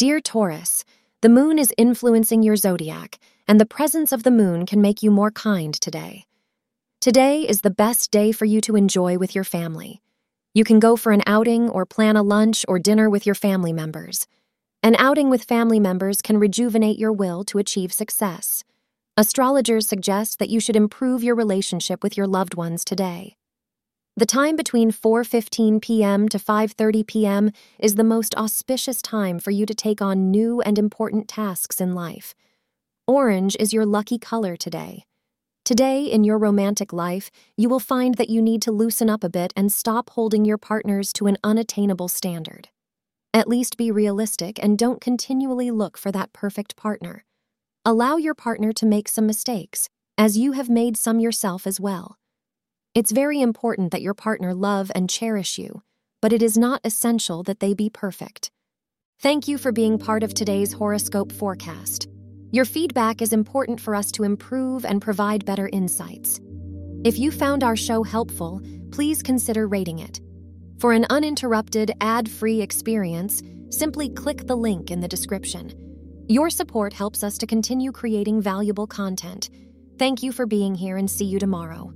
Dear Taurus, the moon is influencing your zodiac, and the presence of the moon can make you more kind today. Today is the best day for you to enjoy with your family. You can go for an outing or plan a lunch or dinner with your family members. An outing with family members can rejuvenate your will to achieve success. Astrologers suggest that you should improve your relationship with your loved ones today. The time between 4:15 p.m. to 5:30 p.m. is the most auspicious time for you to take on new and important tasks in life. Orange is your lucky color today. Today, in your romantic life, you will find that you need to loosen up a bit and stop holding your partners to an unattainable standard. At least be realistic and don't continually look for that perfect partner. Allow your partner to make some mistakes, as you have made some yourself as well. It's very important that your partner love and cherish you, but it is not essential that they be perfect. Thank you for being part of today's horoscope forecast. Your feedback is important for us to improve and provide better insights. If you found our show helpful, please consider rating it. For an uninterrupted, ad free experience, simply click the link in the description. Your support helps us to continue creating valuable content. Thank you for being here and see you tomorrow.